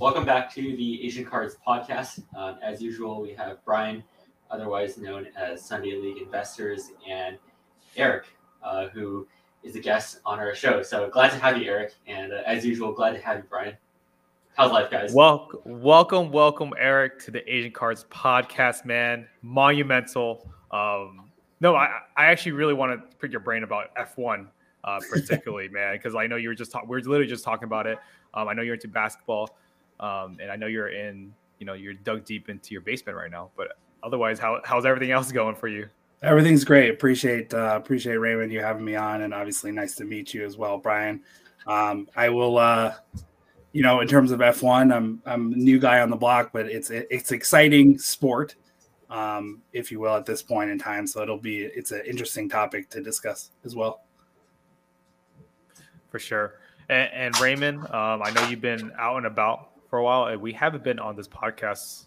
Welcome back to the Asian Cards podcast. Um, as usual, we have Brian, otherwise known as Sunday League Investors, and Eric, uh, who is a guest on our show. So glad to have you, Eric, and uh, as usual, glad to have you, Brian. How's life, guys? Welcome, welcome, welcome, Eric, to the Asian Cards podcast, man. Monumental. Um, no, I, I actually really want to pick your brain about F1, uh, particularly, man, because I know you were just talking. We are literally just talking about it. Um, I know you're into basketball, um, and I know you're in. You know, you're dug deep into your basement right now. But otherwise, how how's everything else going for you? Everything's great. Appreciate uh, appreciate Raymond you having me on, and obviously nice to meet you as well, Brian. Um, I will, uh, you know, in terms of F one, I'm I'm a new guy on the block, but it's it's exciting sport, um, if you will, at this point in time. So it'll be it's an interesting topic to discuss as well. For sure. And, and Raymond, um, I know you've been out and about for a while, and we haven't been on this podcast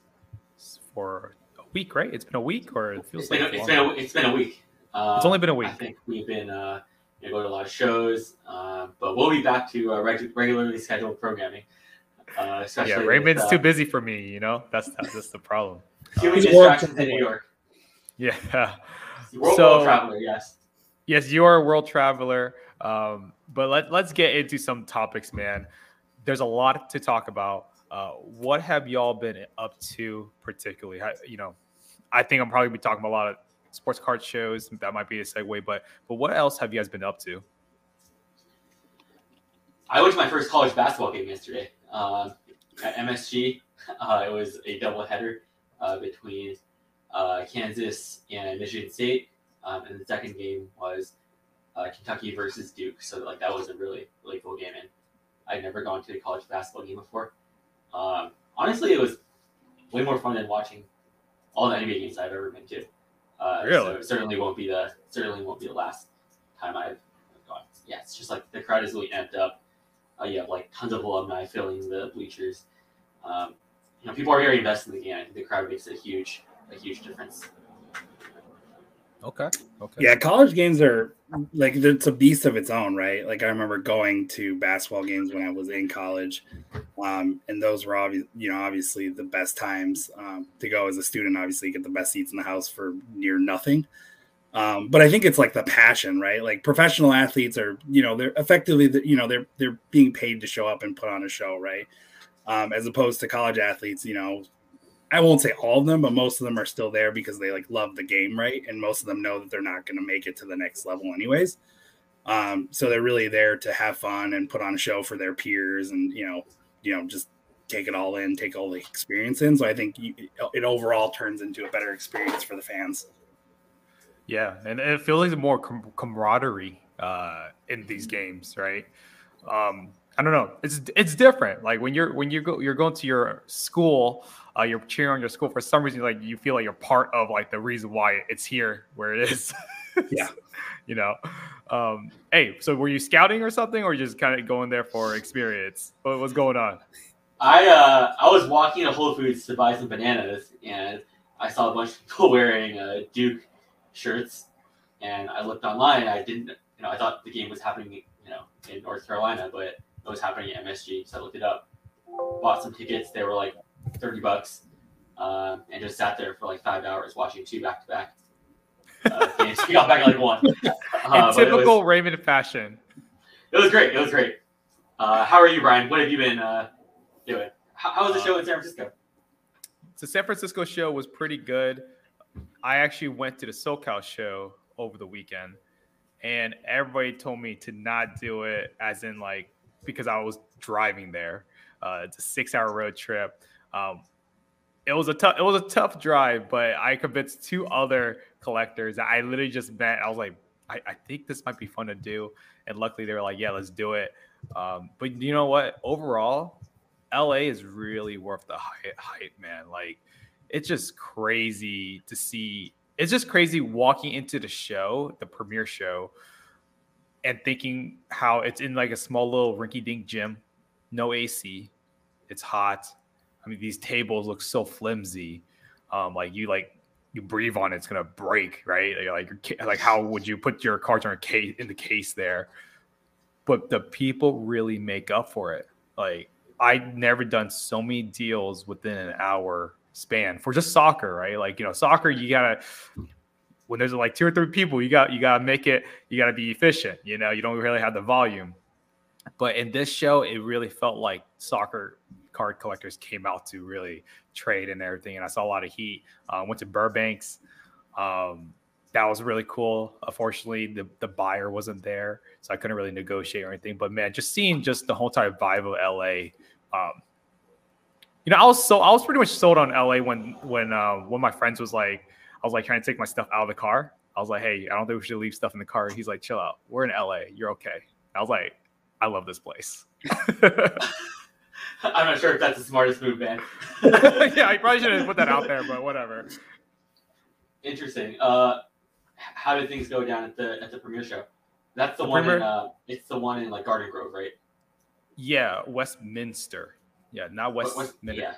for a week, right? It's been a week, or it feels it's like been a, it's been a, it's been a week. Uh, it's only been a week. I think we've been uh, you know, going to a lot of shows, uh, but we'll be back to uh, reg- regularly scheduled programming. Uh, yeah, Raymond's with, uh, too busy for me. You know, that's that's the problem. Too many distractions in New York. Yeah. World, so, world traveler, yes. Yes, you are a world traveler. Um, but let, let's get into some topics, man. There's a lot to talk about. Uh, what have y'all been up to, particularly? How, you know, I think I'm probably be talking about a lot of sports card shows. That might be a segue, but but what else have you guys been up to? I went to my first college basketball game yesterday uh, at MSG. Uh, it was a doubleheader uh, between uh, Kansas and Michigan State, um, and the second game was uh, Kentucky versus Duke. So like that was a really really cool game, and I'd never gone to a college basketball game before. Um, honestly, it was way more fun than watching all the NBA games I've ever been to. Uh, really? So it certainly won't be the certainly won't be the last time I've gone. Yeah, it's just like the crowd is really amped up. Uh, you have like tons of alumni filling the bleachers. Um, you know, people are very invested in the game. I think the crowd makes a huge a huge difference. Okay. Okay. Yeah, college games are like it's a beast of its own, right? Like I remember going to basketball games when I was in college, um, and those were obviously, you know, obviously the best times um, to go as a student. Obviously, get the best seats in the house for near nothing. Um, but I think it's like the passion, right? Like professional athletes are, you know, they're effectively, you know, they're they're being paid to show up and put on a show, right? Um, as opposed to college athletes, you know, I won't say all of them, but most of them are still there because they like love the game, right? And most of them know that they're not going to make it to the next level anyways. Um, so they're really there to have fun and put on a show for their peers, and you know, you know, just take it all in, take all the experience in. So I think you, it overall turns into a better experience for the fans. Yeah, and it feels like more com- camaraderie uh, in these games, right? Um, I don't know. It's it's different. Like when you're when you go you're going to your school uh, you're cheering on your school for some reason, like you feel like you're part of like the reason why it's here where it is. yeah, you know. Um, hey, so were you scouting or something, or just kind of going there for experience? What was going on? I uh, I was walking to Whole Foods to buy some bananas, and I saw a bunch of people wearing uh, Duke shirts, and I looked online. And I didn't, you know, I thought the game was happening, you know, in North Carolina, but it was happening at MSG. So I looked it up, bought some tickets. They were like 30 bucks, uh, and just sat there for like five hours watching two back to back games. We got back at like one. Uh, In typical was, Raymond fashion. It was great. It was great. Uh, how are you, Brian? What have you been uh, doing? How, how, was the show in San Francisco? The San Francisco show was pretty good. I actually went to the SoCal show over the weekend, and everybody told me to not do it, as in like because I was driving there. Uh, it's a six-hour road trip. Um, it was a tough it was a tough drive, but I convinced two other collectors I literally just met. I was like, I, I think this might be fun to do, and luckily they were like, yeah, let's do it. Um, but you know what? Overall, LA is really worth the hype, hype, man. Like, it's just crazy to see. It's just crazy walking into the show, the premiere show, and thinking how it's in like a small little rinky-dink gym, no AC, it's hot I mean, these tables look so flimsy. Um, like you like you breathe on it, it's gonna break, right? Like like how would you put your cards on a case in the case there? But the people really make up for it. Like I never done so many deals within an hour span for just soccer, right? Like you know, soccer you gotta when there's like two or three people, you got you gotta make it. You gotta be efficient. You know, you don't really have the volume. But in this show, it really felt like soccer card collectors came out to really trade and everything. And I saw a lot of heat. Uh, went to Burbanks. Um, that was really cool. Unfortunately, the, the buyer wasn't there, so I couldn't really negotiate or anything. But man, just seeing just the whole entire vibe of LA. Um, you know, I was so I was pretty much sold on LA when when uh, one of my friends was like, I was like trying to take my stuff out of the car. I was like, hey, I don't think we should leave stuff in the car. He's like, chill out. We're in LA. You're okay. I was like, I love this place. I'm not sure if that's the smartest move, man. yeah, I probably should have put that out there, but whatever. Interesting. Uh, how did things go down at the at the premiere show? That's the, the one. In, uh, it's the one in like Garden Grove, right? Yeah, Westminster. Yeah, not West. West yeah.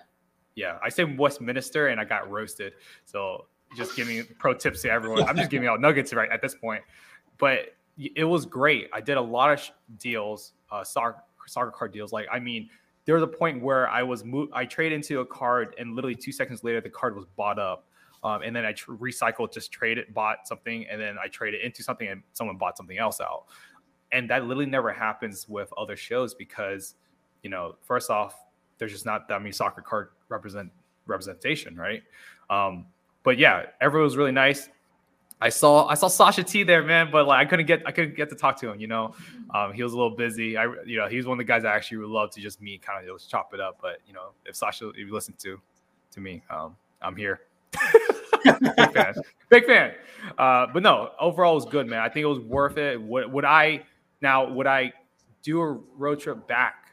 Yeah, I said Westminster, and I got roasted. So just giving pro tips to everyone. I'm just giving out nuggets right at this point. But it was great. I did a lot of deals, uh, soccer, soccer card deals. Like, I mean, there was a point where I was I traded into a card, and literally two seconds later, the card was bought up. Um, and then I tr- recycled, just traded, bought something, and then I traded into something, and someone bought something else out. And that literally never happens with other shows because, you know, first off, there's just not that many soccer card represent representation, right? Um, but yeah, everyone was really nice. I saw I saw Sasha T there, man, but like I couldn't get I couldn't get to talk to him. You know, um, he was a little busy. I you know he was one of the guys I actually would love to just meet, kind of just chop it up. But you know, if Sasha if you listen to to me, um, I'm here. big fan, big fan. Uh, but no, overall it was good, man. I think it was worth it. Would would I now would I do a road trip back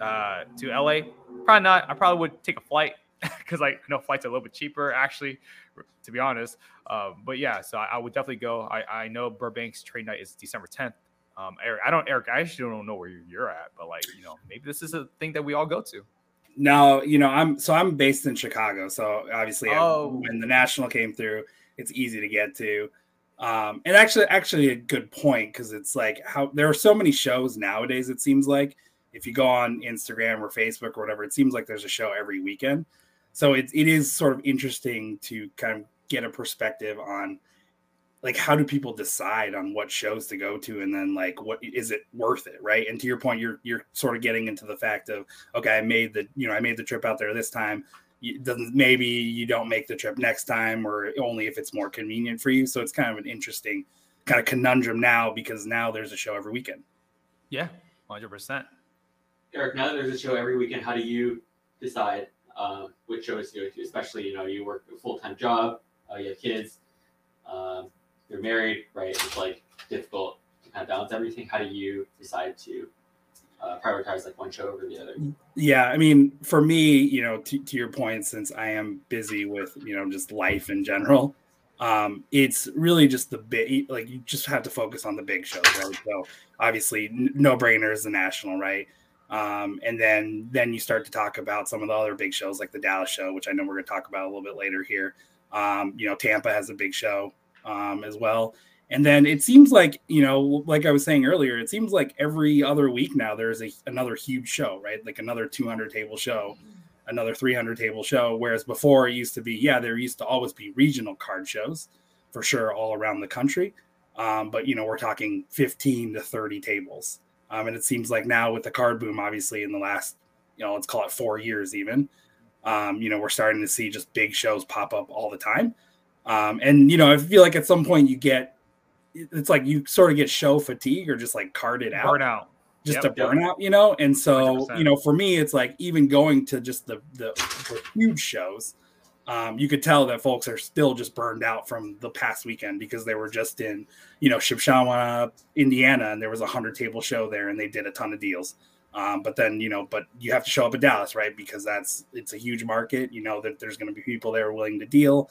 uh, to LA? Probably not. I probably would take a flight because like know flights are a little bit cheaper actually, to be honest. Um, but yeah, so I, I, would definitely go. I, I know Burbank's trade night is December 10th. Um, Eric, I don't, Eric, I actually don't know where you're at, but like, you know, maybe this is a thing that we all go to. No, you know, I'm so I'm based in Chicago, so obviously oh. when the national came through, it's easy to get to. Um, and actually, actually, a good point because it's like how there are so many shows nowadays. It seems like if you go on Instagram or Facebook or whatever, it seems like there's a show every weekend. So it, it is sort of interesting to kind of get a perspective on like how do people decide on what shows to go to and then like what is it worth it right? And to your point you're you're sort of getting into the fact of okay i made the you know i made the trip out there this time. Doesn't maybe you don't make the trip next time or only if it's more convenient for you. So it's kind of an interesting kind of conundrum now because now there's a show every weekend. Yeah 100% eric now that there's a show every weekend how do you decide um, which shows go especially, you know, you work a full time job, uh, you have kids, um, you're married, right? It's like difficult to kind of balance everything. How do you decide to uh, prioritize like one show over the other? Yeah, I mean, for me, you know, to, to your point, since I am busy with, you know, just life in general, um, it's really just the big, like you just have to focus on the big shows, right? So obviously, no brainer is the national, right? Um, and then then you start to talk about some of the other big shows like the Dallas show, which I know we're going to talk about a little bit later here. Um, you know, Tampa has a big show um, as well. And then it seems like, you know, like I was saying earlier, it seems like every other week now there's a, another huge show, right? Like another 200 table show, another 300 table show. Whereas before it used to be, yeah, there used to always be regional card shows for sure all around the country. Um, but, you know, we're talking 15 to 30 tables. Um, and it seems like now with the card boom, obviously in the last, you know, let's call it four years even, um, you know, we're starting to see just big shows pop up all the time. Um, and you know, I feel like at some point you get, it's like you sort of get show fatigue or just like carded out, burnout, just yep, a burnout, you know. And so, 100%. you know, for me, it's like even going to just the the, the huge shows, um, you could tell that folks are still just burned out from the past weekend because they were just in, you know, Shipshewana, Indiana, and there was a hundred table show there, and they did a ton of deals. Um, but then, you know, but you have to show up at Dallas, right? Because that's it's a huge market. You know that there's going to be people there willing to deal.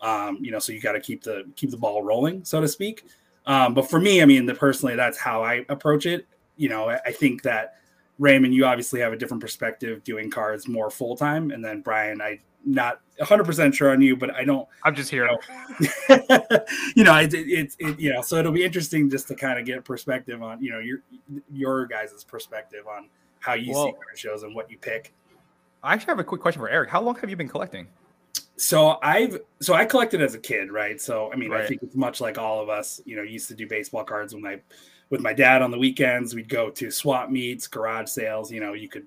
Um, you know, so you got to keep the keep the ball rolling, so to speak. Um, but for me, I mean, the personally, that's how I approach it. You know, I, I think that Raymond, you obviously have a different perspective doing cards more full time, and then Brian, I not 100 percent sure on you, but I don't. I'm just here. You know, you know it's it, it, you know, so it'll be interesting just to kind of get perspective on you know your your guys' perspective on how you see shows and what you pick. I actually have a quick question for Eric. How long have you been collecting? So I've so I collected as a kid, right? So I mean, right. I think it's much like all of us. You know, used to do baseball cards when I with my dad on the weekends. We'd go to swap meets, garage sales. You know, you could.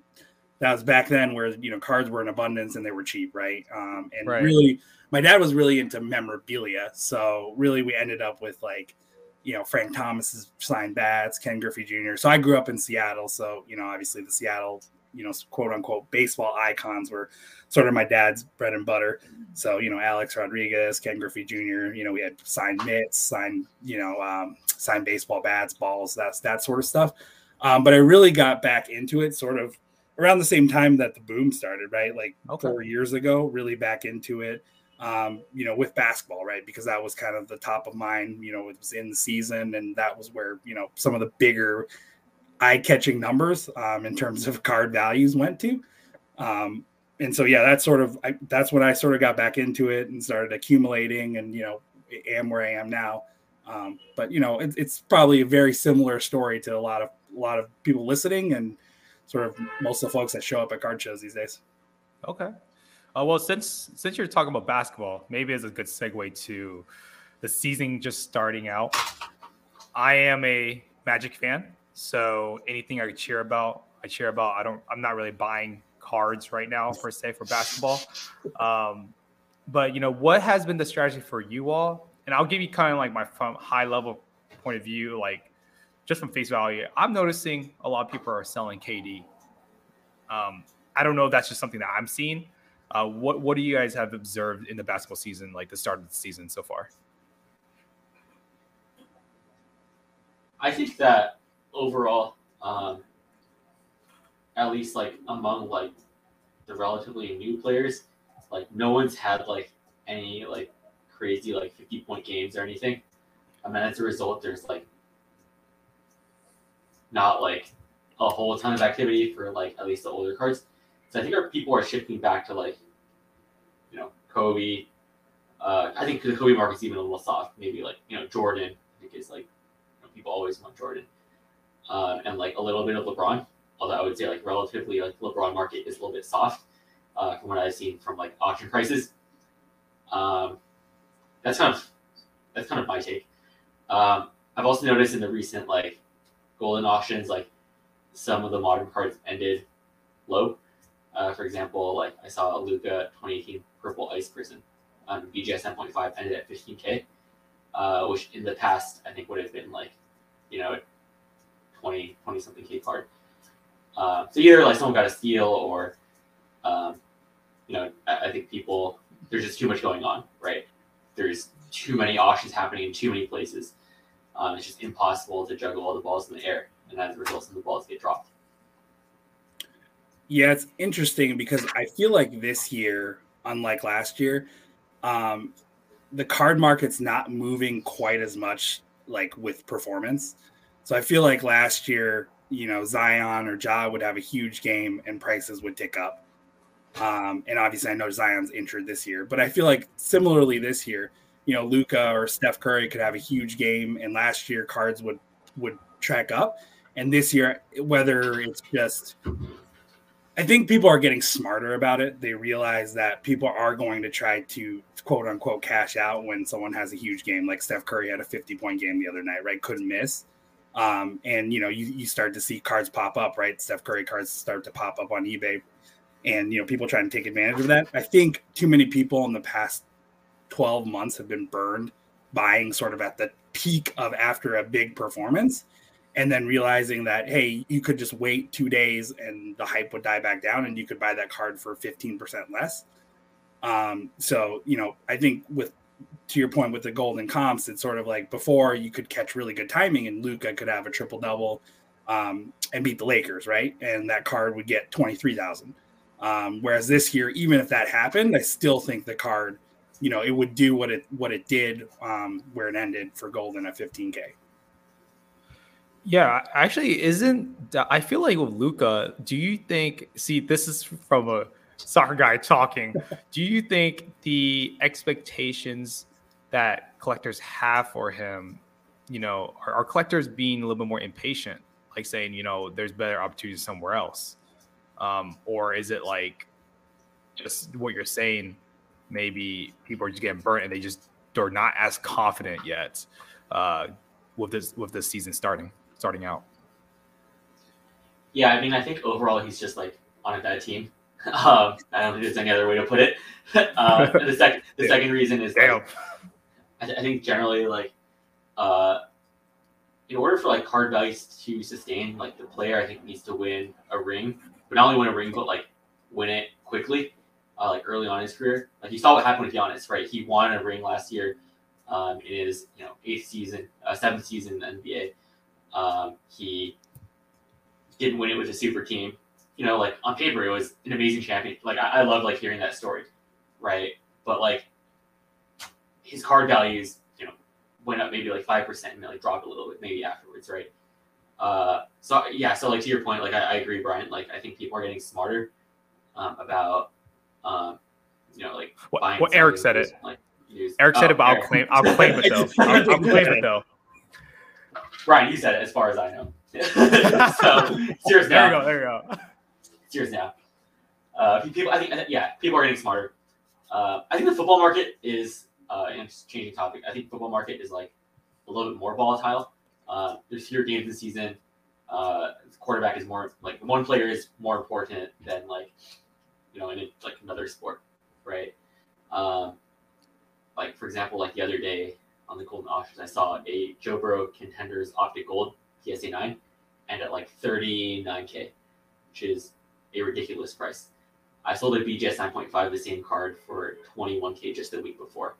That was back then where you know cards were in abundance and they were cheap, right? Um, and right. really, my dad was really into memorabilia. So really, we ended up with like, you know, Frank Thomas's signed bats, Ken Griffey Jr. So I grew up in Seattle. So you know, obviously the Seattle you know, quote unquote baseball icons were sort of my dad's bread and butter. So, you know, Alex Rodriguez, Ken Griffey Jr., you know, we had signed mitts, signed, you know, um, signed baseball bats, balls, that's that sort of stuff. Um, but I really got back into it sort of around the same time that the boom started, right? Like okay. four years ago, really back into it. Um, you know, with basketball, right? Because that was kind of the top of mind, you know, it was in the season and that was where, you know, some of the bigger eye-catching numbers um, in terms of card values went to. Um, and so yeah, that's sort of I, that's when I sort of got back into it and started accumulating, and you know, am where I am now. Um, but you know, it, it's probably a very similar story to a lot of a lot of people listening, and sort of most of the folks that show up at card shows these days. Okay. Uh, well, since since you're talking about basketball, maybe it's a good segue to the season just starting out. I am a Magic fan. So anything I cheer about, I cheer about. I don't. I'm not really buying cards right now per se for basketball. Um, but you know what has been the strategy for you all? And I'll give you kind of like my high level point of view, like just from face value. I'm noticing a lot of people are selling KD. Um, I don't know if that's just something that I'm seeing. Uh, what what do you guys have observed in the basketball season, like the start of the season so far? I think that overall, um, at least like among like the relatively new players, like no one's had like any like crazy like 50 point games or anything. I mean, as a result, there's like not like a whole ton of activity for like at least the older cards. So I think our people are shifting back to like, you know, Kobe. Uh, I think the Kobe market's even a little soft. Maybe like you know Jordan. I think is like you know, people always want Jordan uh, and like a little bit of LeBron. Although I would say like relatively like LeBron market is a little bit soft uh, from what I've seen from like auction prices. Um, that's kind of that's kind of my take. Um, I've also noticed in the recent like Goldin auctions, like some of the modern cards ended low. Uh, for example, like I saw a Luka 2018 Purple Ice Prizm on BGS 10.5 ended at 15k, uh, which in the past I think would have been like, you know, 20, 20 something K card. Uh, so either like someone got a steal or, um, you know, I, I, think people, there's just too much going on, right? There's too many auctions happening in too many places. Um, it's just impossible to juggle all the balls in the air. And as a result, some of the balls get dropped. Yeah, it's interesting because I feel like this year, unlike last year, um, the card market's not moving quite as much like with performance. So I feel like last year, you know, Zion or Ja would have a huge game and prices would tick up. Um, and obviously, I know Zion's injured this year, but I feel like similarly this year, you know, Luka or Steph Curry could have a huge game, and last year cards would would track up. And this year, whether it's just, I think people are getting smarter about it. They realize that people are going to try to quote unquote cash out when someone has a huge game, like Steph Curry had a 50 point game the other night, right? Couldn't miss. Um, and you know, you, you start to see cards pop up, right? Steph Curry cards start to pop up on eBay, and you know, people trying to take advantage of that. I think too many people in the past 12 months have been burned buying sort of at the peak of after a big performance and then realizing that hey you could just wait two days and the hype would die back down and you could buy that card for 15% less um, so you know i think with to your point with the Goldin comps, it's sort of like before you could catch really good timing and Luka could have a triple double um, and beat the Lakers, right? And that card would get 23,000. Um, whereas this year, even if that happened, I still think the card, you know, it would do what it what it did um, where it ended for Goldin at 15k. Yeah, actually, isn't I feel like with Luka do you think? See, this is from a soccer guy talking. do you think the expectations that collectors have for him, you know, are, are collectors being a little bit more impatient, like saying, you know, there's better opportunities somewhere else, um, or is it like just what you're saying? Maybe people are just getting burnt and they just they're not as confident yet uh, with this with this season starting starting out. Yeah, I mean, I think overall he's just like on a bad team. Um, I don't think there's any other way to put it. uh, the second, the second reason is like, I, th- I, think generally like, uh, in order for like card values to sustain, like the player I think needs to win a ring, but not only win a ring, but like win it quickly, uh, like early on in his career. Like you saw what happened with Giannis, right? He won a ring last year um, in his you know eighth season, uh, seventh season in the NBA. Um, he didn't win it with a super team. You know, like on paper, it was an amazing champion. Like I, I love like hearing that story, right? But like his card values, you know, went up maybe like five percent and then like dropped a little bit maybe afterwards, right? Uh, so yeah, so like to your point, like I, I agree, Brian. Like I think people are getting smarter um, about, um, you know, like what, what Eric said it. Like, Eric said oh, it, but I'll claim I'll claim it though. I'll, I'll claim it though. Brian, you said it as far as I know. so serious now. There you go. There you go. Serious now. Uh, people, I think, yeah, people are getting smarter. Uh, I think the football market is, uh, and just changing topic. I think football market is like a little bit more volatile. Uh, there's fewer games this season. Uh, quarterback is more like one player is more important than like, you know, in a, like another sport, right? Um, like for example, like the other day, on the Goldin auctions, I saw a Joe Burrow Contenders Optic Gold PSA 9 and at like 39k, which is a ridiculous price. I sold a BGS 9.5, the same card, for 21k just the week before.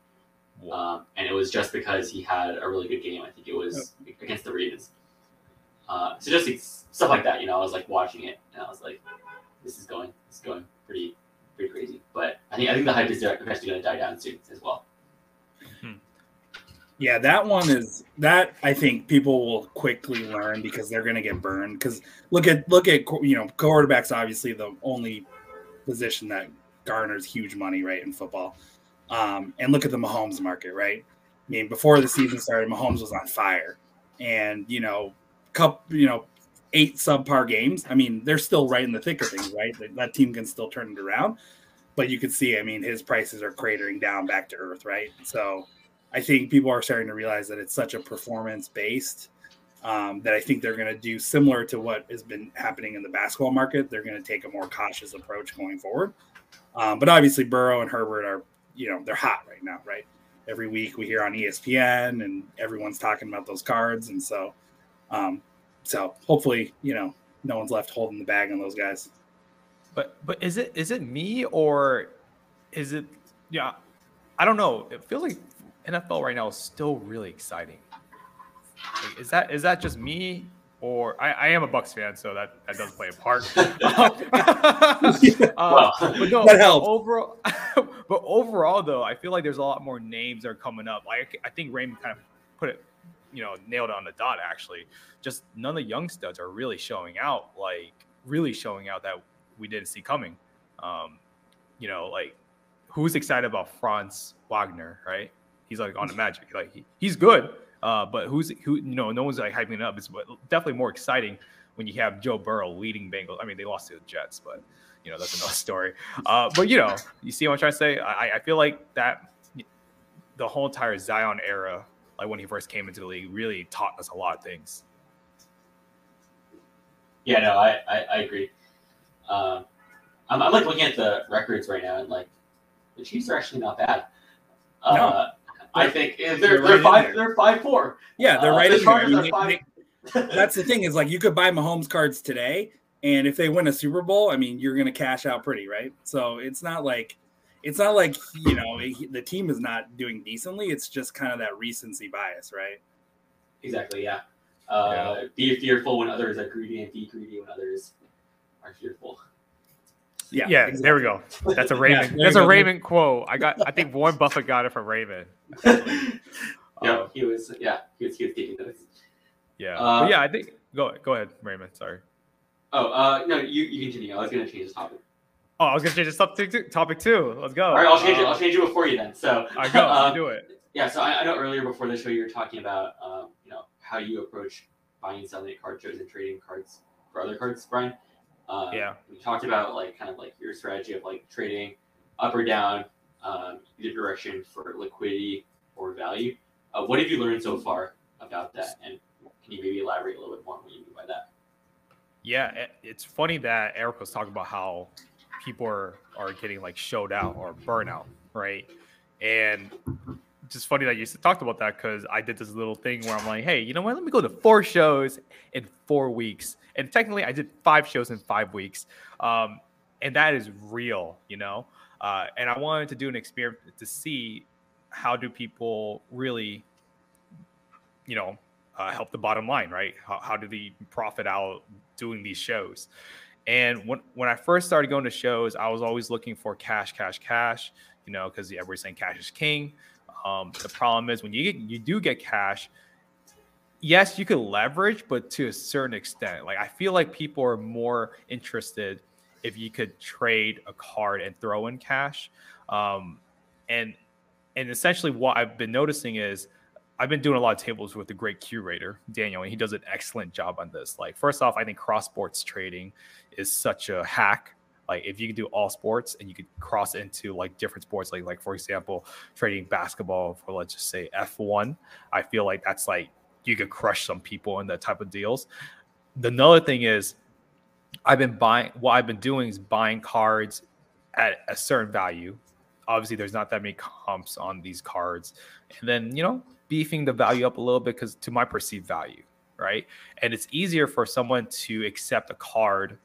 Um, and it was just because he had a really good game. I think it was yep. against the Ravens. Uh, so just stuff like that, you know, I was like watching it and I was like, this is going, this is going pretty, pretty crazy. But I think I think the hype is eventually going to die down soon as well. Yeah, that one is that I think people will quickly learn because they're going to get burned. Because look at look at you know quarterbacks obviously the only position that garners huge money right in football. Um, and look at the Mahomes market, right? I mean, before the season started, Mahomes was on fire, and you know, cup you know, eight subpar games. I mean, they're still right in the thick of things, right? That, team can still turn it around, but you can see, I mean, his prices are cratering down back to earth, right? So I think people are starting to realize that it's such a performance based um, that I think they're going to do similar to what has been happening in the basketball market. They're going to take a more cautious approach going forward. Um, but obviously, Burrow and Herbert are, you know, they're hot right now, right? Every week we hear on ESPN and everyone's talking about those cards. And so, um, so hopefully, you know, no one's left holding the bag on those guys. But, but is it, is it me or is it, yeah, I don't know. It feels like NFL right now is still really exciting. Like, is that is that just me or I, I, am a Bucs fan, so that, that does play a part. uh, but no, that helps. Overall, but overall, though, I feel like there's a lot more names that are coming up. Like I think Raymond kind of put it, you know, nailed on the dot. Actually, just none of the young studs are really showing out. Like really showing out that we didn't see coming. Um, you know, like who's excited about Franz Wagner, right? He's like on the Magic. Like he, he's good, uh, but who's who? You know, no one's like hyping it up. It's definitely more exciting when you have Joe Burrow leading Bengals. I mean, they lost to the Jets, but you know that's another story. Uh, but you know, you see what I'm trying to say? I, I feel like that the whole entire Zion era, like when he first came into the league, really taught us a lot of things. Yeah, no, I I, I agree. Um, I'm, I'm like looking at the records right now, and like the Chiefs are actually not bad. Uh, no. I think they're they're, they're right five they're five four. Yeah, they're uh, right the in there. Five... that's the thing is like you could buy Mahomes cards today, and if they win a Super Bowl, I mean you're to cash out pretty, right? So it's not like it's not like you know the team is not doing decently. It's just kind of that recency bias, right? Exactly. Yeah. Uh, yeah. Be fearful when others are greedy, and be greedy when others are fearful. Yeah, yeah. Exactly. There we go. That's a Raven. yeah, that's a Raven quote. I got. I think Warren Buffett got it from Raven. yeah, um, he was. Yeah, he was. He was taking notes. Yeah, Uh, yeah. I think go go ahead, Raymond. Sorry. Oh, uh, no, you, you continue. I was gonna change the topic. Oh, I was gonna change this topic too. Topic two. Let's go. All right, I'll change it. I'll change it before you then. So I go. uh, do it. Yeah, so I, I know earlier before the show you were talking about um, you know how you approach buying and selling at card shows and trading cards for other cards, Brian. Um, Yeah. We talked about like kind of like your strategy of like trading up or down, um, either direction for liquidity or value. Uh, what have you learned so far about that, and can you maybe elaborate a little bit more on what you mean by that? Yeah, it- it's funny that Eric was talking about how people are, are getting like showed out or burnout, right? And just funny that you talked about that because I did this little thing where I'm like, hey, you know what? Let me go to four shows in four weeks. And technically, I did five shows in five weeks. Um, and that is real, you know? Uh, and I wanted to do an experiment to see how do people really, you know, uh, help the bottom line, right? How, how do they profit out doing these shows? And when, when I first started going to shows, I was always looking for cash, cash, cash, you know, because everybody's saying cash is king. Um, the problem is when you get, you do get cash, yes, you could leverage, but to a certain extent. Like I feel like people are more interested if you could trade a card and throw in cash. Um, and and essentially what I've been noticing is I've been doing a lot of tables with the great curator, Daniel, and he does an excellent job on this. Like, first off, I think cross sports trading is such a hack. Like, if you could do all sports and you could cross into like different sports, like like for example, trading basketball for let's just say F1, I feel like that's like you could crush some people in that type of deals. The another thing is I've been buying what I've been doing is buying cards at a certain value. Obviously, there's not that many comps on these cards. And then, you know, beefing the value up a little bit because to my perceived value, right? And it's easier for someone to accept a card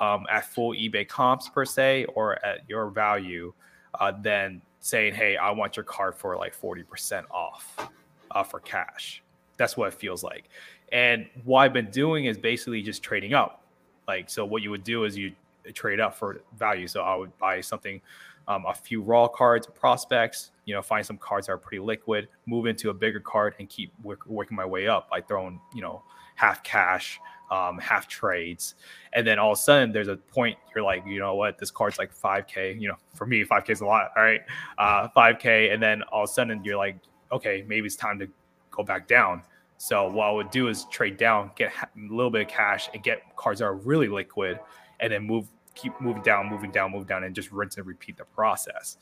um, at full eBay comps per se or at your value uh, than saying, hey, I want your card for like 40% off uh, for cash. That's what it feels like. And what I've been doing is basically just trading up. Like, so what you would do is you trade up for value. So I would buy something, um, a few raw cards, prospects, you know, find some cards that are pretty liquid, move into a bigger card and keep work, working my way up by throwing, you know, half cash, um, half trades. And then all of a sudden there's a point you're like, you know what, this card's like 5K, you know, for me, 5K is a lot. All right. Uh, 5K. And then all of a sudden you're like, okay, maybe it's time to go back down. So what I would do is trade down, get a little bit of cash, and get cards that are really liquid, and then move, keep moving down, moving down, moving down, and just rinse and repeat the process.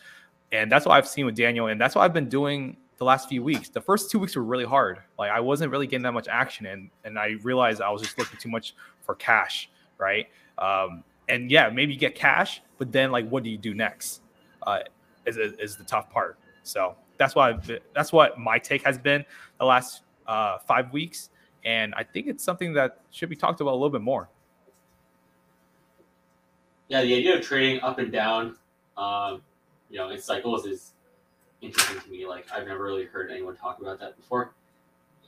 And that's what I've seen with Daniel, and that's what I've been doing the last few weeks. The first two weeks were really hard. Like I wasn't really getting that much action, and and I realized I was just looking too much for cash, right? Um, and yeah, maybe get cash, but then like, what do you do next? Uh, is is the tough part. So that's why that's what my take has been the last uh, five weeks, and I think it's something that should be talked about a little bit more. Yeah, the idea of trading up and down, um, you know, in cycles is interesting to me. Like I've never really heard anyone talk about that before.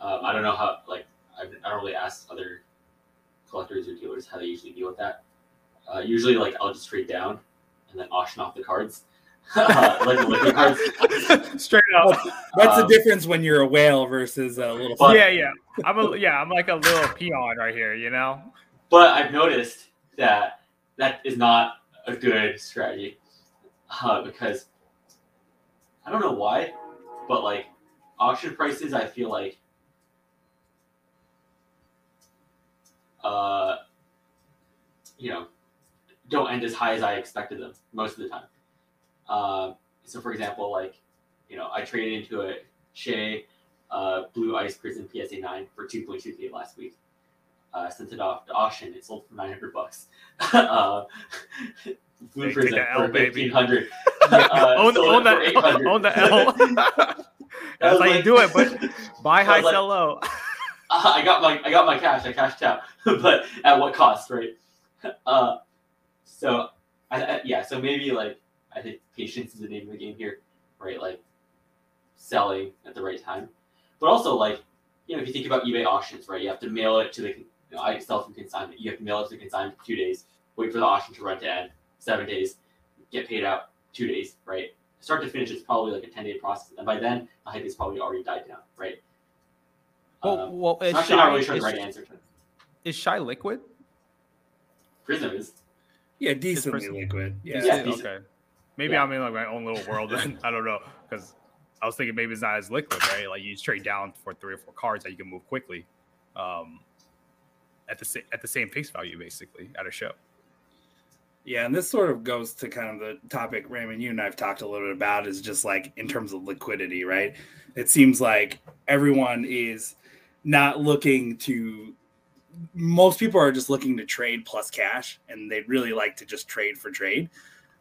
Um, I don't know how. Like I've, I don't really ask other collectors or dealers how they usually deal with that. Uh, usually, like I'll just trade down and then auction off the cards, uh, like the cards. Straight up. That's the Um, difference when you're a whale versus a little. But- yeah, yeah. I'm a yeah. I'm like a little peon right here, you know. But I've noticed that that is not a good strategy uh, because I don't know why, but like auction prices, I feel like uh, you know don't end as high as I expected them most of the time. Um, so, for example, like you know, I traded into a Shai uh, Blue Ice Prizm PSA nine for two point two k last week uh, sent it off to auction. It sold for nine hundred bucks. uh, Blue Take- take the L, for baby. fifteen hundred. own, own the own the L. That's how you do it, but buy high, like- sell low. I got my I got my cash. I cashed out, but at what cost, right? Uh, so I, I, yeah, so maybe like I think patience is the name of the game here, right? Like selling at the right time, but also like you know if you think about eBay auctions, right? You have to mail it to the you know, I sell from consignment. You have to mail it to the consignment for two days, wait for the auction to run to end, seven days, get paid out two days, right? Start to finish, it's probably like a ten day process, and by then the hype is probably already died down, right? Well, Um, well, I'm is actually not shy, really sure the is, right answer. is shy liquid? Prizm is. Yeah, decently person- liquid. Yeah. Yeah, decent. okay. Maybe Yeah. I'm in like my own little world. Then I don't know because I was thinking maybe it's not as liquid, right? Like you trade down for three or four cards that you can move quickly, um, at the same at the same face value, basically at a show. Yeah, and this sort of goes to kind of the topic Raymond you and I've talked a little bit about is just like in terms of liquidity, right? It seems like everyone is not looking to most people are just looking to trade plus cash and they'd really like to just trade for trade.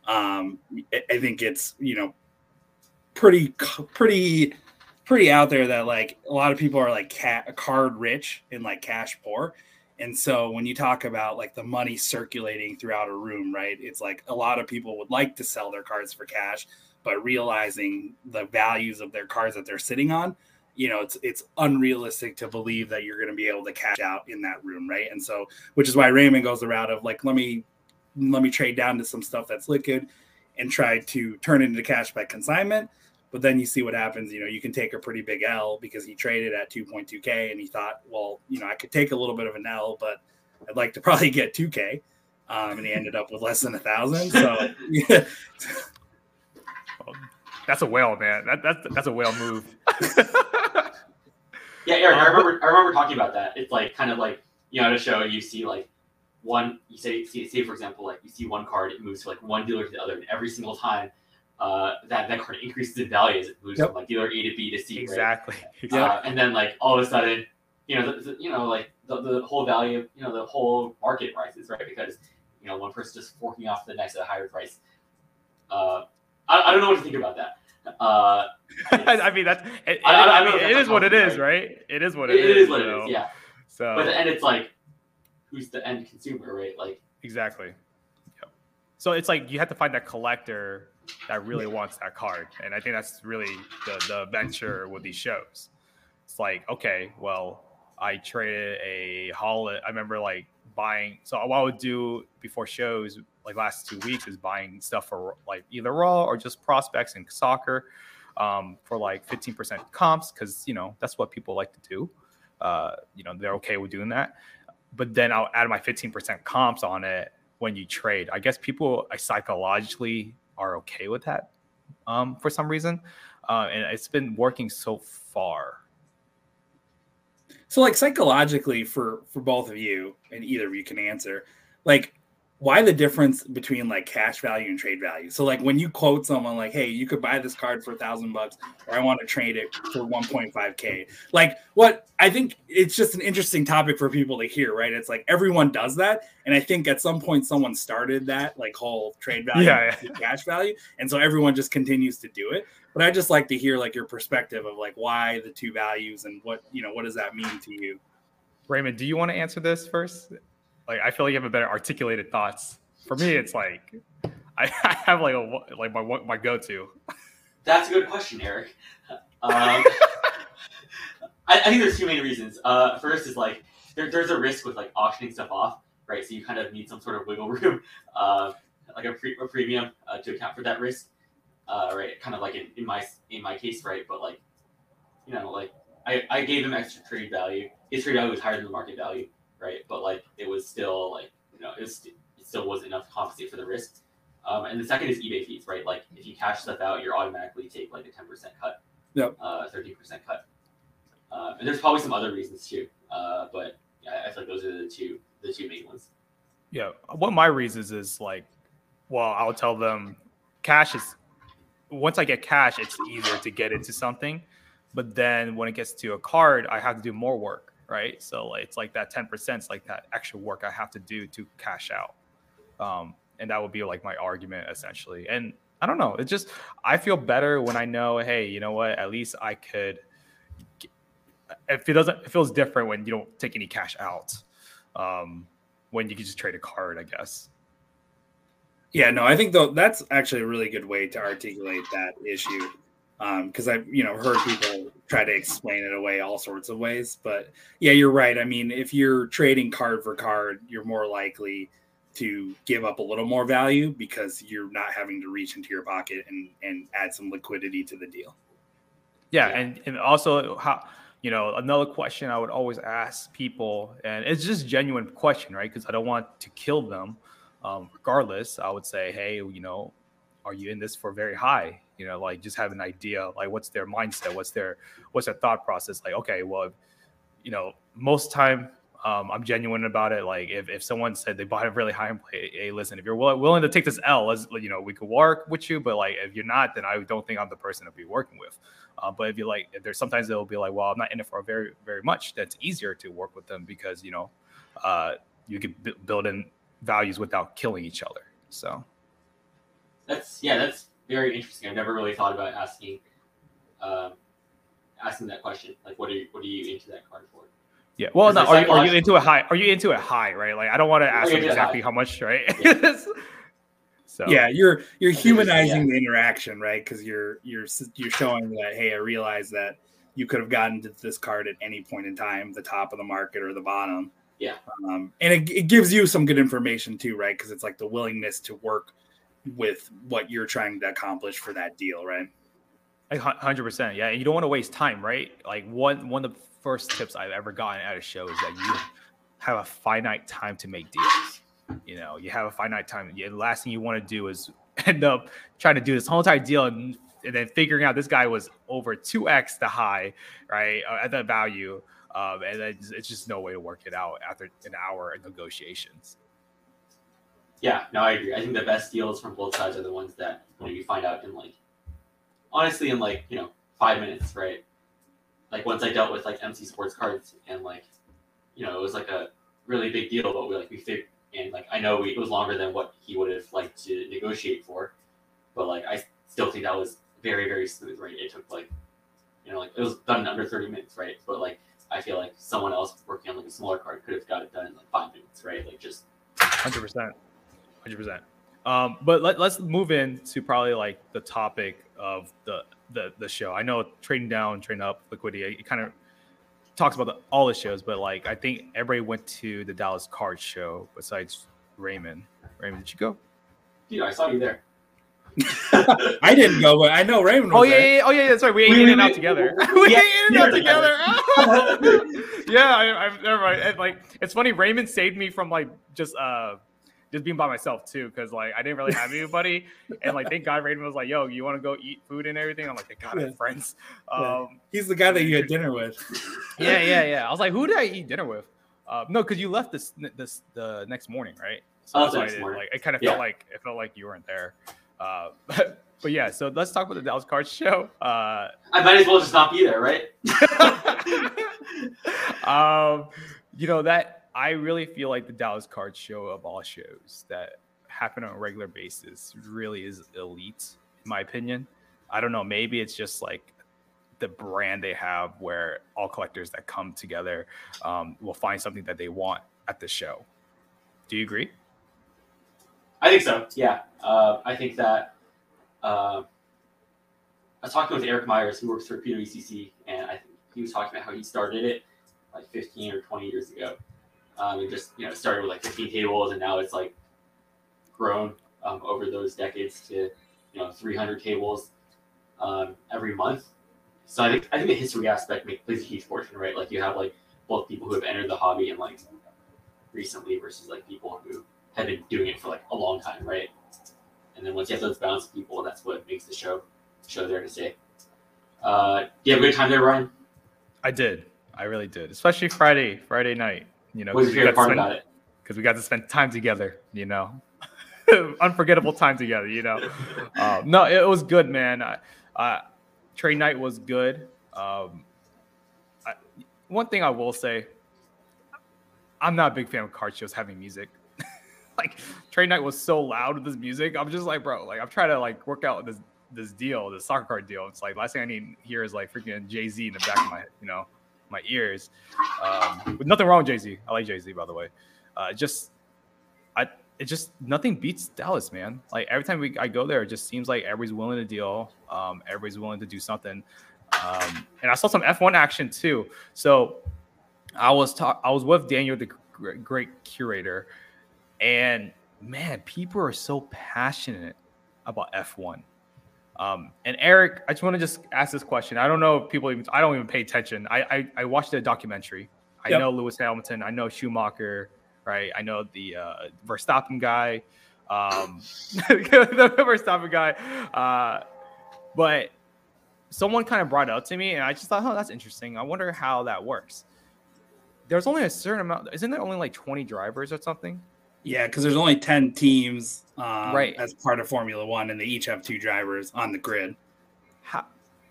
Um I- think it's, you know, pretty pretty pretty out there that like a lot of people are like cat card rich and like cash poor and so when you talk about like the money circulating throughout a room, right? It's like a lot of people would like to sell their cards for cash, but realizing the values of their cards that they're sitting on, you know, it's it's unrealistic to believe that you're going to be able to cash out in that room, right? And so which is why Raymond goes the route of like let me let me trade down to some stuff that's liquid and try to turn it into cash by consignment. But then you see what happens. You know, you can take a pretty big L because he traded at 2.2K and he thought, well, you know, I could take a little bit of an L, but I'd like to probably get 2K. Um, and he ended up with less than a thousand. So, yeah. That's a whale, man. That, that's that's a whale move. Yeah, Eric, I Um, remember I remember talking about that. It's like kind of like you know, at a show you see like one you say see, say for example, like you see one card, it moves to like one dealer to the other, and every single time uh, that that card increases in value as it moves Yep. from like dealer A to B to C. right? exactly. Uh, and then like all of a sudden, you know, the, the- you know, like the, the whole value, you know, the whole market rises, right? Because you know, one person just forking off the next at a higher price. Uh, I, I don't know what to think about that. Uh, I mean that's it, I- I- I I mean, that's it is what it is, not right? It is what it, it it is what you it know? is, yeah. So But and it's like, who's the end consumer, right? Like, Exactly. Yep. So it's like you have to find that collector that really wants that card, and I think that's really the the venture with these shows. It's like, okay, well, I traded a holiday. I remember like buying. So what I would do before shows, like last two weeks, is buying stuff for like either raw or just prospects in soccer um, for like 15% comps because you know that's what people like to do. Uh, you know they're okay with doing that but then I'll add my 15% comps on it when you trade. I guess people I psychologically are okay with that um, for some reason. Uh, and it's been working so far. So like psychologically for for both of you and either of you can answer, like why the difference between like cash value and trade value? So like when you quote someone like, "Hey, you could buy this card for a thousand bucks, or I want to trade it for 1.5k," like what I think it's just an interesting topic for people to hear, right? It's like everyone does that, and I think at some point someone started that like whole trade value, Yeah, to cash value, and so everyone just continues to do it. But I just like to hear like your perspective of like why the two values and what you know what does that mean to you? Raymond, do you want to answer this first? Like, I feel like you have a better articulated thoughts. For me, it's like I, I have like a like my my go to. that's a good question, Eric. Um, I, I think there's two main reasons. Uh, first is like there, there's a risk with like auctioning stuff off, right? So you kind of need some sort of wiggle room, uh, like a, pre- a premium uh, to account for that risk, uh, right? Kind of like in, in my in my case, right? But like, you know, like I, I gave him extra trade value. His trade value was higher than the market value, right? But like it was still like you know it, was, it still wasn't enough to compensate for the risk. Um, and the second is eBay fees, right? Like if you cash stuff out, you're automatically take like a ten percent cut, Yep. uh, thirteen percent cut. Uh, and there's probably some other reasons too, uh, but yeah, I feel like those are the two the two main ones. Yeah, what my reasons is like, well, I'll tell them cash is once I get cash, it's easier to get into something, but then when it gets to a card, I have to do more work, right? So like, it's like that ten percent, it's like that extra work I have to do to cash out, um, and that would be like my argument essentially. And I don't know, it's just I feel better when I know, hey, you know what? At least I could. If it doesn't, it feels different when you don't take any cash out. Um, when you can just trade a card, I guess. Yeah, no, I think though that's actually a really good way to articulate that issue. Because I've you know heard people try to explain it away all sorts of ways, but yeah, you're right. I mean, if you're trading card for card, you're more likely to give up a little more value because you're not having to reach into your pocket and and add some liquidity to the deal. Yeah, Yeah. and and also how you know, another question I would always ask people, and it's just genuine question, right? Because I don't want to kill them. Um, regardless, I would say, hey, you know, are you in this for very high? You know, like just have an idea, like what's their mindset, what's their what's their thought process? Like, okay, well, you know, most time um, I'm genuine about it. Like if, if someone said they bought it really high play, hey, listen, if you're willing, willing to take this L, as you know, we could work with you. But like if you're not, then I don't think I'm the person to be working with. Uh, but if you like, if there's sometimes they'll be like, well, I'm not in it for very very much. That's easier to work with them because you know uh, you can b- build in values without killing each other. So that's yeah, that's very interesting. I've never really thought about asking um, asking that question. Like, what are you what are you into that card for? Yeah. Well, no, are, you, are you into a high? Are you into a high? Right. Like, I don't want to ask them exactly how much. Right. Yeah. so yeah, you're you're humanizing yeah. the interaction, right? Because you're you're you're showing that hey, I realize that you could have gotten to this card at any point in time, the top of the market or the bottom. Yeah. Um, and it, it gives you some good information too, right? Because it's like the willingness to work with what you're trying to accomplish for that deal, right? Hundred percent, yeah. And you don't want to waste time, right? Like one one of the first tips I've ever gotten at a show is that you have a finite time to make deals. You know, you have a finite time. The last thing you want to do is end up trying to do this whole entire deal and, and then figuring out this guy was over two x the high, right, uh, at the value, um, and it's just no way to work it out after an hour of negotiations. Yeah, no, I agree. I think the best deals from both sides are the ones that you, know, you find out in like, honestly, in like you know five minutes, right? Like once I dealt with like MC Sports cards and like, you know, it was like a really big deal, but we like we figured and like I know we, it was longer than what he would have liked to negotiate for, but like I still think that was very very smooth, right? It took like, you know, like it was done in under thirty minutes, right? But like I feel like someone else working on like a smaller card could have got it done in like five minutes, right? Like just hundred percent hundred percent. Um, but let, us move into probably like the topic of the, the the show. I know trading down, trading up, liquidity. It kind of talks about the, all the shows, but like I think everybody went to the Dallas Card Show besides Raymond. Raymond, did you go? Dude, I saw you there. I didn't go, but I know Raymond. oh yeah, yeah, oh yeah, that's right. We ate in and out together. we yeah, ate in and out together. yeah, I, I never mind. And, like it's funny. Raymond saved me from like just uh just being by myself too, because like I didn't really have anybody, and like thank God Raymond was like, "Yo, you want to go eat food and everything?" I'm like, "Thank God I have friends." Um, He's the guy that you had dinner with. yeah, yeah, yeah. I was like, "Who did I eat dinner with?" Uh, no, because you left this this the next morning, right? So oh, that's why like it kind of yeah. felt like it felt like you weren't there. Uh, but, but yeah, so let's talk about the Dallas Cards show. Uh, I might as well just not be there, right? um, you know that I really feel like the Dallas Card Show of all shows that happen on a regular basis really is elite, in my opinion. I don't know. Maybe it's just like the brand they have where all collectors that come together um, will find something that they want at the show. Do you agree? I think so. Yeah. Uh, I think that uh, I was talking with Eric Myers, who works for PWCC, and I think he was talking about how he started it like 15 or 20 years ago um, and just you know started with like 15 tables, and now it's like grown um, over those decades to you know 300 tables um, every month. So I think I think the history aspect plays a huge portion, right? Like you have like both people who have entered the hobby and like recently versus like people who have been doing it for like a long time, right? And then once you have those balanced people, that's what makes the show show there to stay. Uh, do you have a good time there, Ryan? I did. I really did, especially Friday, Friday night. You know, what was your part about it? Because we got to spend time together. You know, unforgettable time together. You know, uh, no, it was good, man. I, uh, trade night was good. Um, I, one thing I will say, I'm not a big fan of card shows having music. like trade night was so loud with this music. I'm just like, bro, like I'm trying to like work out this this deal, this soccer card deal. It's like last thing I need here is like freaking Jay Z in the back of my, head, you know, my ears. Um, with nothing wrong with Jay Z. I like Jay Z, by the way. Uh, just, I it just nothing beats Dallas, man. Like every time we I go there, it just seems like everybody's willing to deal. Um, everybody's willing to do something. Um, and I saw some F1 action too. So I was talk I was with Daniel, the great curator, and man, people are so passionate about F1. Um, and Eric, I just want to just ask this question. I don't know if people even I don't even pay attention. I I, I watched a documentary. I yep. know Lewis Hamilton. I know Schumacher. Right. I know the uh, Verstappen guy. Um, the Verstappen guy. Uh, but someone kind of brought it up to me, and I just thought, oh, that's interesting. I wonder how that works. There's only a certain amount. Isn't there only like 20 drivers or something? Yeah, because there's only 10 teams um, right. as part of Formula One, and they each have two drivers on the grid. How,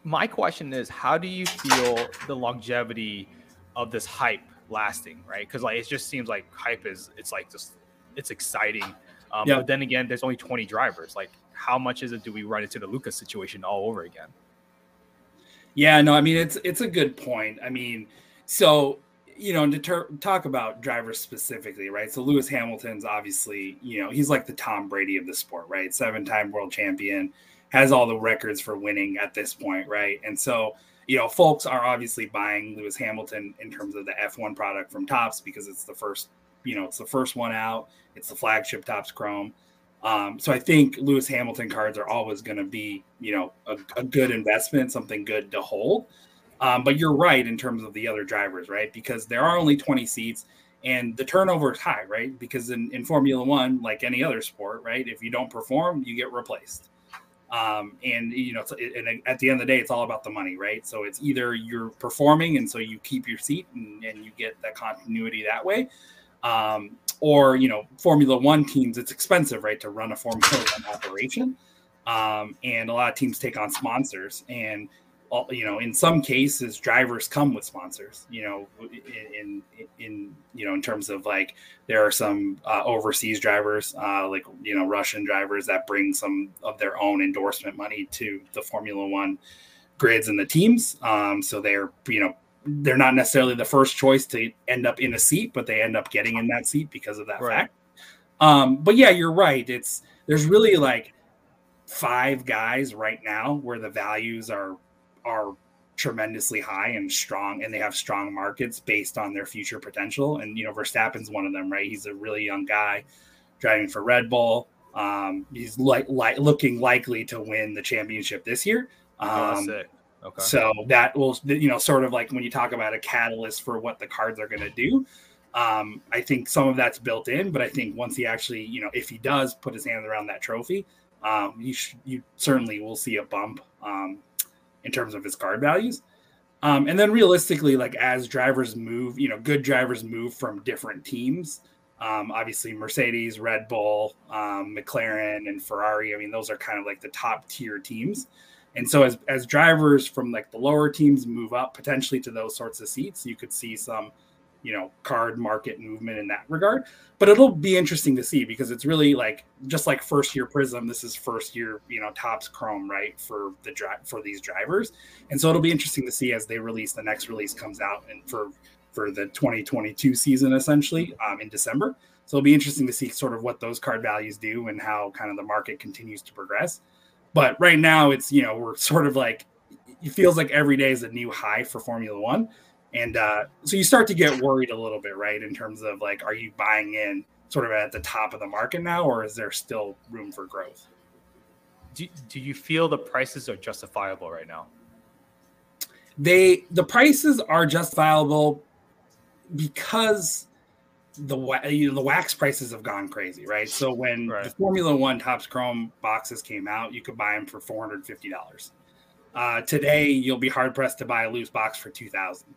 my question is, how do you feel the longevity of this hype lasting? Right, because like it just seems like hype is it's like just it's exciting, um, yep. but then again, there's only 20 drivers. Like, how much is it? Do we run into the Luka's situation all over again? Yeah, no, I mean it's it's a good point. I mean, so you know, to ter- talk about drivers specifically, right? So Lewis Hamilton's obviously, you know, he's like the Tom Brady of the sport, right? Seven-time world champion, has all the records for winning at this point, right? And so, you know, folks are obviously buying Lewis Hamilton in terms of the F1 product from Topps because it's the first, you know, it's the first one out. It's the flagship Topps Chrome. Um, so I think Lewis Hamilton cards are always going to be, you know, a, a, good investment, something good to hold. Um, but you're right in terms of the other drivers, right? Because there are only 20 seats and the turnover is high, right? Because in, in Formula One, like any other sport, right? If you don't perform, you get replaced. Um, and you know, and at the end of the day, it's all about the money, right? So it's either you're performing, and so you keep your seat, and, and you get that continuity that way, um, or you know formula one teams it's expensive right to run a formula one operation um, and a lot of teams take on sponsors and you know in some cases drivers come with sponsors you know in in, in you know in terms of like there are some uh, overseas drivers uh, like you know russian drivers that bring some of their own endorsement money to the formula one grids and the teams um, so they're you know they're not necessarily the first choice to end up in a seat, but they end up getting in that seat because of that right. fact. Um, but yeah, you're right. It's there's really like five guys right now where the values are are tremendously high and strong, and they have strong markets based on their future potential. And you know, Verstappen's one of them, right? He's a really young guy driving for Red Bull. Um, he's like like looking likely to win the championship this year. Oh, um, oh, Okay. So that will, you know, sort of like when you talk about a catalyst for what the cards are going to do. Um, I think some of that's built in, but I think once he actually, you know, if he does put his hand around that trophy, um, you sh- you certainly will see a bump um, in terms of his card values. Um, and then realistically, like as drivers move, you know, good drivers move from different teams. Um, obviously, Mercedes, Red Bull, um, McLaren, and Ferrari. I mean, those are kind of like the top tier teams. And so as as drivers from like the lower teams move up potentially to those sorts of seats, you could see some, you know, card market movement in that regard. But it'll be interesting to see because it's really like just like first year Prizm, this is first year, you know, Topps Chrome, right, for the drive for these drivers. And so it'll be interesting to see as they release the next release comes out and for for the 2022 season essentially um, in December. So it'll be interesting to see sort of what those card values do and how kind of the market continues to progress. But right now, it's you know we're sort of like it feels like every day is a new high for Formula One, and uh, so you start to get worried a little bit, right? In terms of like, are you buying in sort of at the top of the market now, or is there still room for growth? Do, do you feel the prices are justifiable right now? They the prices are justifiable because the you know, the wax prices have gone crazy, right? So when right. the Formula One Topps Chrome boxes came out, you could buy them for four hundred fifty dollars. Uh, today, you'll be hard pressed to buy a loose box for two thousand.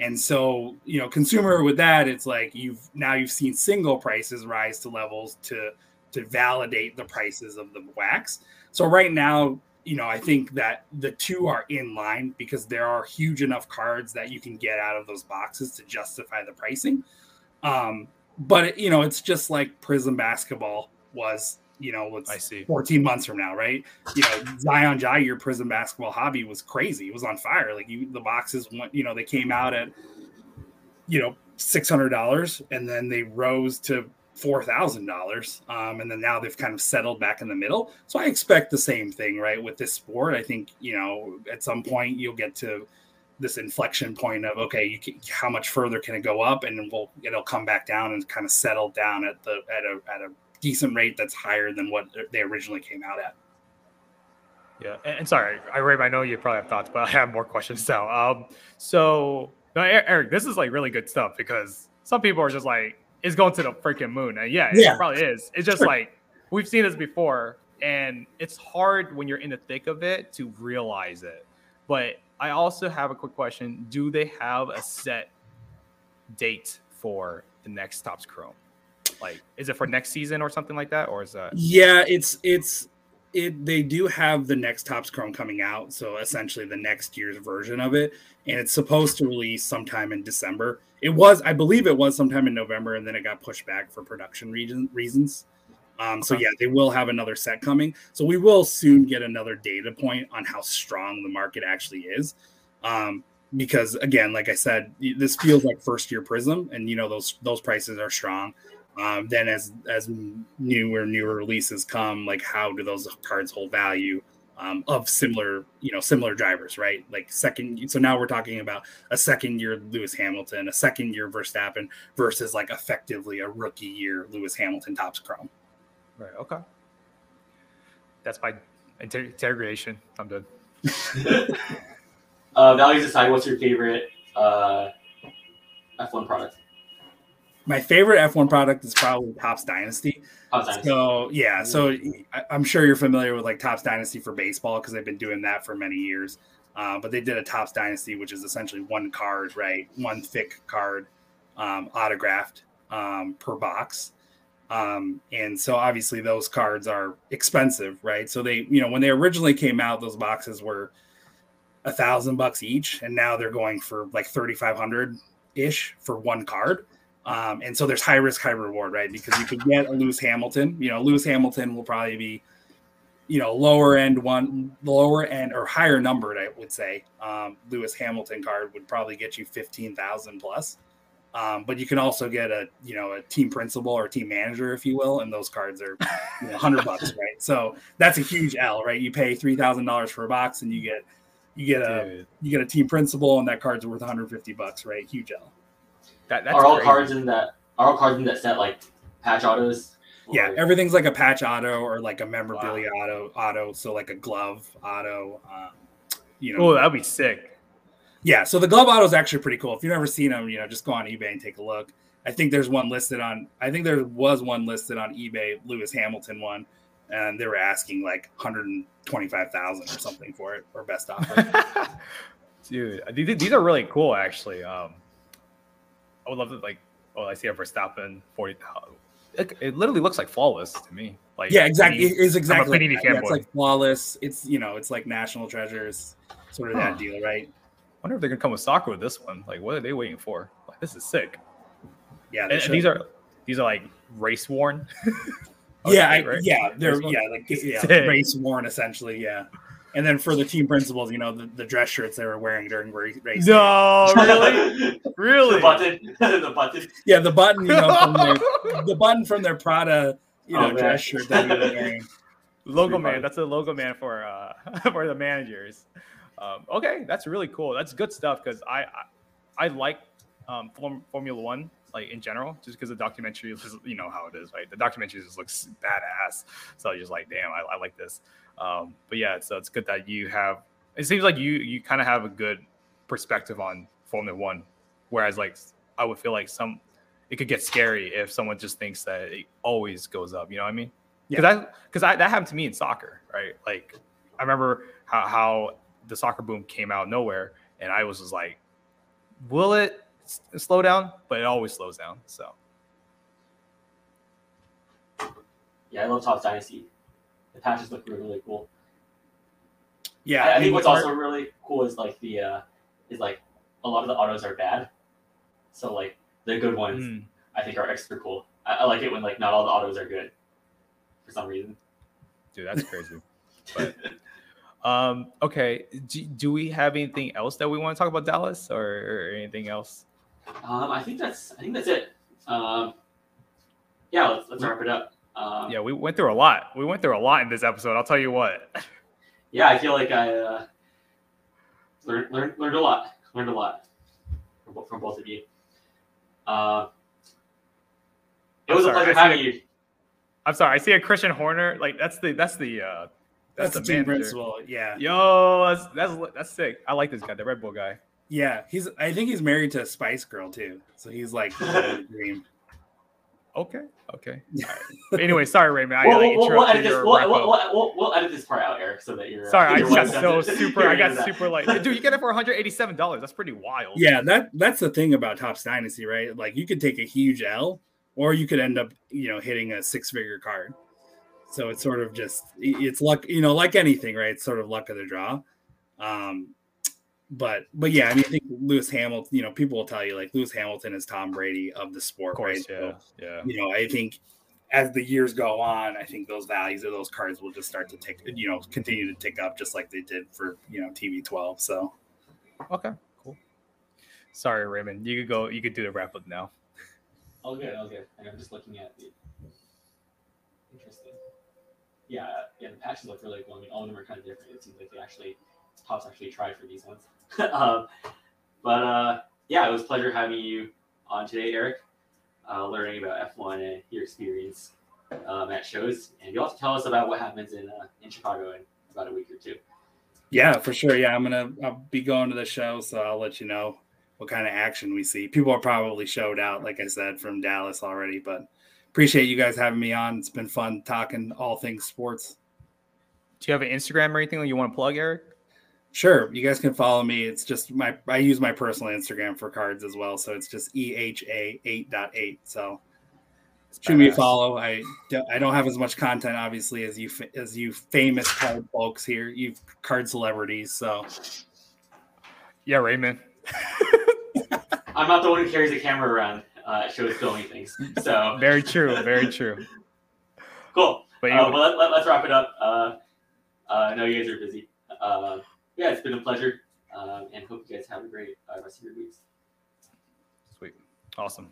And so, you know, consumer with that, it's like you've now you've seen single prices rise to levels to to validate the prices of the wax. So right now, you know, I think that the two are in line because there are huge enough cards that you can get out of those boxes to justify the pricing. Um, but you know, it's just like Prizm basketball was. You know, it's I see. 14 months from now, right? You know, Zion Jair Prizm basketball hobby was crazy. It was on fire. Like you, the boxes went. You know, they came out at you know six hundred dollars, and then they rose to four thousand um, dollars, and then now they've kind of settled back in the middle. So I expect the same thing, right, with this sport. I think you know at some point you'll get to this inflection point of okay, you can, how much further can it go up, and we'll it'll come back down and kind of settle down at the at a at a decent rate that's higher than what they originally came out at. Yeah, and, and sorry, I know you probably have thoughts, but I have more questions now. Um, so no, Eric, this is like really good stuff because some people are just like, it's going to the freaking moon, and yeah, Yeah. it probably is. It's just Sure. like we've seen this before, and it's hard when you're in the thick of it to realize it. But I also have a quick question: Do they have a set date for the next Topps Chrome? Like, is it for next season or something like that, or is that? Yeah, it's it's it. They do have the next Topps Chrome coming out, so essentially the next year's version of it, and it's supposed to release sometime in December. It was, I believe, it was sometime in November, and then it got pushed back for production reason, reasons. Um, so yeah, they will have another set coming. So we will soon get another data point on how strong the market actually is. Um, because again, like I said, this feels like first year Prizm, and you know those those prices are strong. Um, then as as newer newer releases come, like how do those cards hold value um, of similar you know similar drivers, right? Like second, so now we're talking about a second year Lewis Hamilton, a second year Verstappen versus like effectively a rookie year Lewis Hamilton Topps Chrome. Right. Okay. That's my inter- interrogation. I'm done. uh, values aside, what's your favorite uh, F1 product? My favorite F1 product is probably Topps Dynasty. So yeah, so I- I'm sure you're familiar with like Topps Dynasty for baseball because they've been doing that for many years. Uh, but they did a Topps Dynasty, which is essentially one card, right? One thick card, um, autographed um, per box. Um, and so obviously those cards are expensive, right? So they, you know, when they originally came out, those boxes were a thousand bucks each, and now they're going for like thirty five hundred ish for one card. Um, and so there's high risk, high reward, right? Because you could get a Lewis Hamilton. You know, Lewis Hamilton will probably be, you know, lower end one, lower end or higher numbered, I would say. Um, Lewis Hamilton card would probably get you fifteen thousand plus. Um, but you can also get a, you know, a team principal or team manager, if you will, and those cards are, you know, hundred bucks, right? So that's a huge L, right? You pay three thousand dollars for a box, and you get, you get a, Dude, you get a team principal, and that card's worth one hundred fifty bucks, right? Huge L. that, that's are all crazy. cards in that are all cards in that set like patch autos? Yeah, Or- everything's like a patch auto or like a memorabilia auto auto. So like a glove auto. Um, you know, Oh, that'd be sick. yeah. So the glove auto is actually pretty cool. If you've never seen them, you know, just go on eBay and take a look. I think there's one listed on. I think there was one listed on eBay, Lewis Hamilton one, and they were asking like 125,000 or something for it, or best offer. Dude, these, these are really cool, actually. Um, I would love to like. Oh, I see a Verstappen forty. Uh, it, it literally looks like flawless to me. Like yeah, exactly. Panini- It is exactly. Like. Yeah, it's like flawless. It's you know, it's like national treasures, sort of Huh. that deal, right? wonder if they're gonna come with soccer with this one. Like, what are they waiting for? Like, this is sick. Yeah, And, and these are these are like race worn. yeah, I, right? yeah, they're yeah, like yeah, race worn essentially, yeah. And then for the team principals, you know, the, the dress shirts they were wearing during race. race. No, really, really. the button, the button. Yeah, the button, you know, from their, the button from their Prada, you know, Oh, man. dress shirt that he was wearing. logo man. funny. That's a logo man for uh for the managers. Um, okay, that's really cool. That's good stuff because I, I I like um Form, Formula One like in general, just because the documentary is you know how it is, right? The documentary just looks badass. So you're just like, damn, I, I like this. Um, but yeah, so it's good that you have. It seems like you you kind of have a good perspective on Formula One, whereas like I would feel like some it could get scary if someone just thinks that it always goes up. You know what I mean? Because I because I, that happened to me in soccer, right? Like I remember how, how the soccer boom came out of nowhere, and I was just like, "Will it s- slow down?" But it always slows down. So Yeah, I love Top Dynasty. The patches look really, really cool. Yeah, I, I think what's also really cool is like the uh is like a lot of the autos are bad. So like the good ones mm, I think are extra cool. I, I like it when like not all the autos are good for some reason. dude, that's crazy. but um, okay, do, do we have anything else that we want to talk about Dallas or, or anything else? Um, I think that's I think that's it. Um, yeah, let's let's wrap it up. Um, Yeah, we went through a lot. We went through a lot in this episode. I'll tell you what. yeah, I feel like I uh, learned, learned learned a lot. Learned a lot from, from both of you. Uh, it I'm was a sorry, pleasure I see having you. I'm sorry. I see a Christian Horner. Like that's the that's the uh That's, That's the the team principal. Yeah, Yo, that's that's that's sick. I like this guy, the Red Bull guy. yeah. He's. I think he's married to a Spice Girl too. So he's like the dream. Okay, okay. All right. But anyway, sorry, Raymond. I We'll, like, we'll, we'll, edit this, we'll, we'll, we'll, we'll edit this part out, Eric, so that you're. uh, Sorry, I got so super. I got any of that. super like, dude, you get it for 187 dollars. That's pretty wild. Yeah, that that's the thing about Topps Dynasty, right? Like you could take a huge L, or you could end up, you know, hitting a six-figure card. So it's sort of just it's luck, you know, like anything, right? It's sort of luck of the draw. Um, but but yeah, I mean, I think Lewis Hamilton, you know, people will tell you like Lewis Hamilton is Tom Brady of the sport, of course. right? Yeah, So, yeah. you know, I think as the years go on, I think those values of those cards will just start to tick, you know, continue to tick up just like they did for you know TB12. So Okay, cool. Sorry, Raymond. You could go. You could do the wrap up now. All good, all good. And I'm just looking at the. Interesting. Yeah, yeah, the patches look really cool. I mean, all of them are kind of different. It seems like they actually, Topps actually tried for these ones. um, but uh, yeah, it was a pleasure having you on today, Eric. Uh, learning about F1 and your experience um, at shows, and you'll also tell us about what happens in uh, in Chicago in about a week or two. Yeah, for sure. Yeah, I'm gonna I'll be going to the show, so I'll let you know what kind of action we see. People are probably showed out, like I said, from Dallas already, but appreciate you guys having me on. It's been fun talking all things sports. Do you have an Instagram or anything that you want to plug, Eric? Sure, you guys can follow me. It's just my I use my personal Instagram for cards as well, so it's just eha eight dot eight. So shoot me a follow. I don't- I don't have as much content obviously as you as you famous card folks here. You card celebrities, so Yeah, Raymond. I'm not the one who carries the camera around uh, shows filming things. So Very true. Very true. cool. But Uh, you, well, let, let, us wrap it up. Uh, uh, I know you guys are busy. Uh, yeah, it's been a pleasure, um, and hope you guys have a great uh, rest of your weeks. sweet, awesome.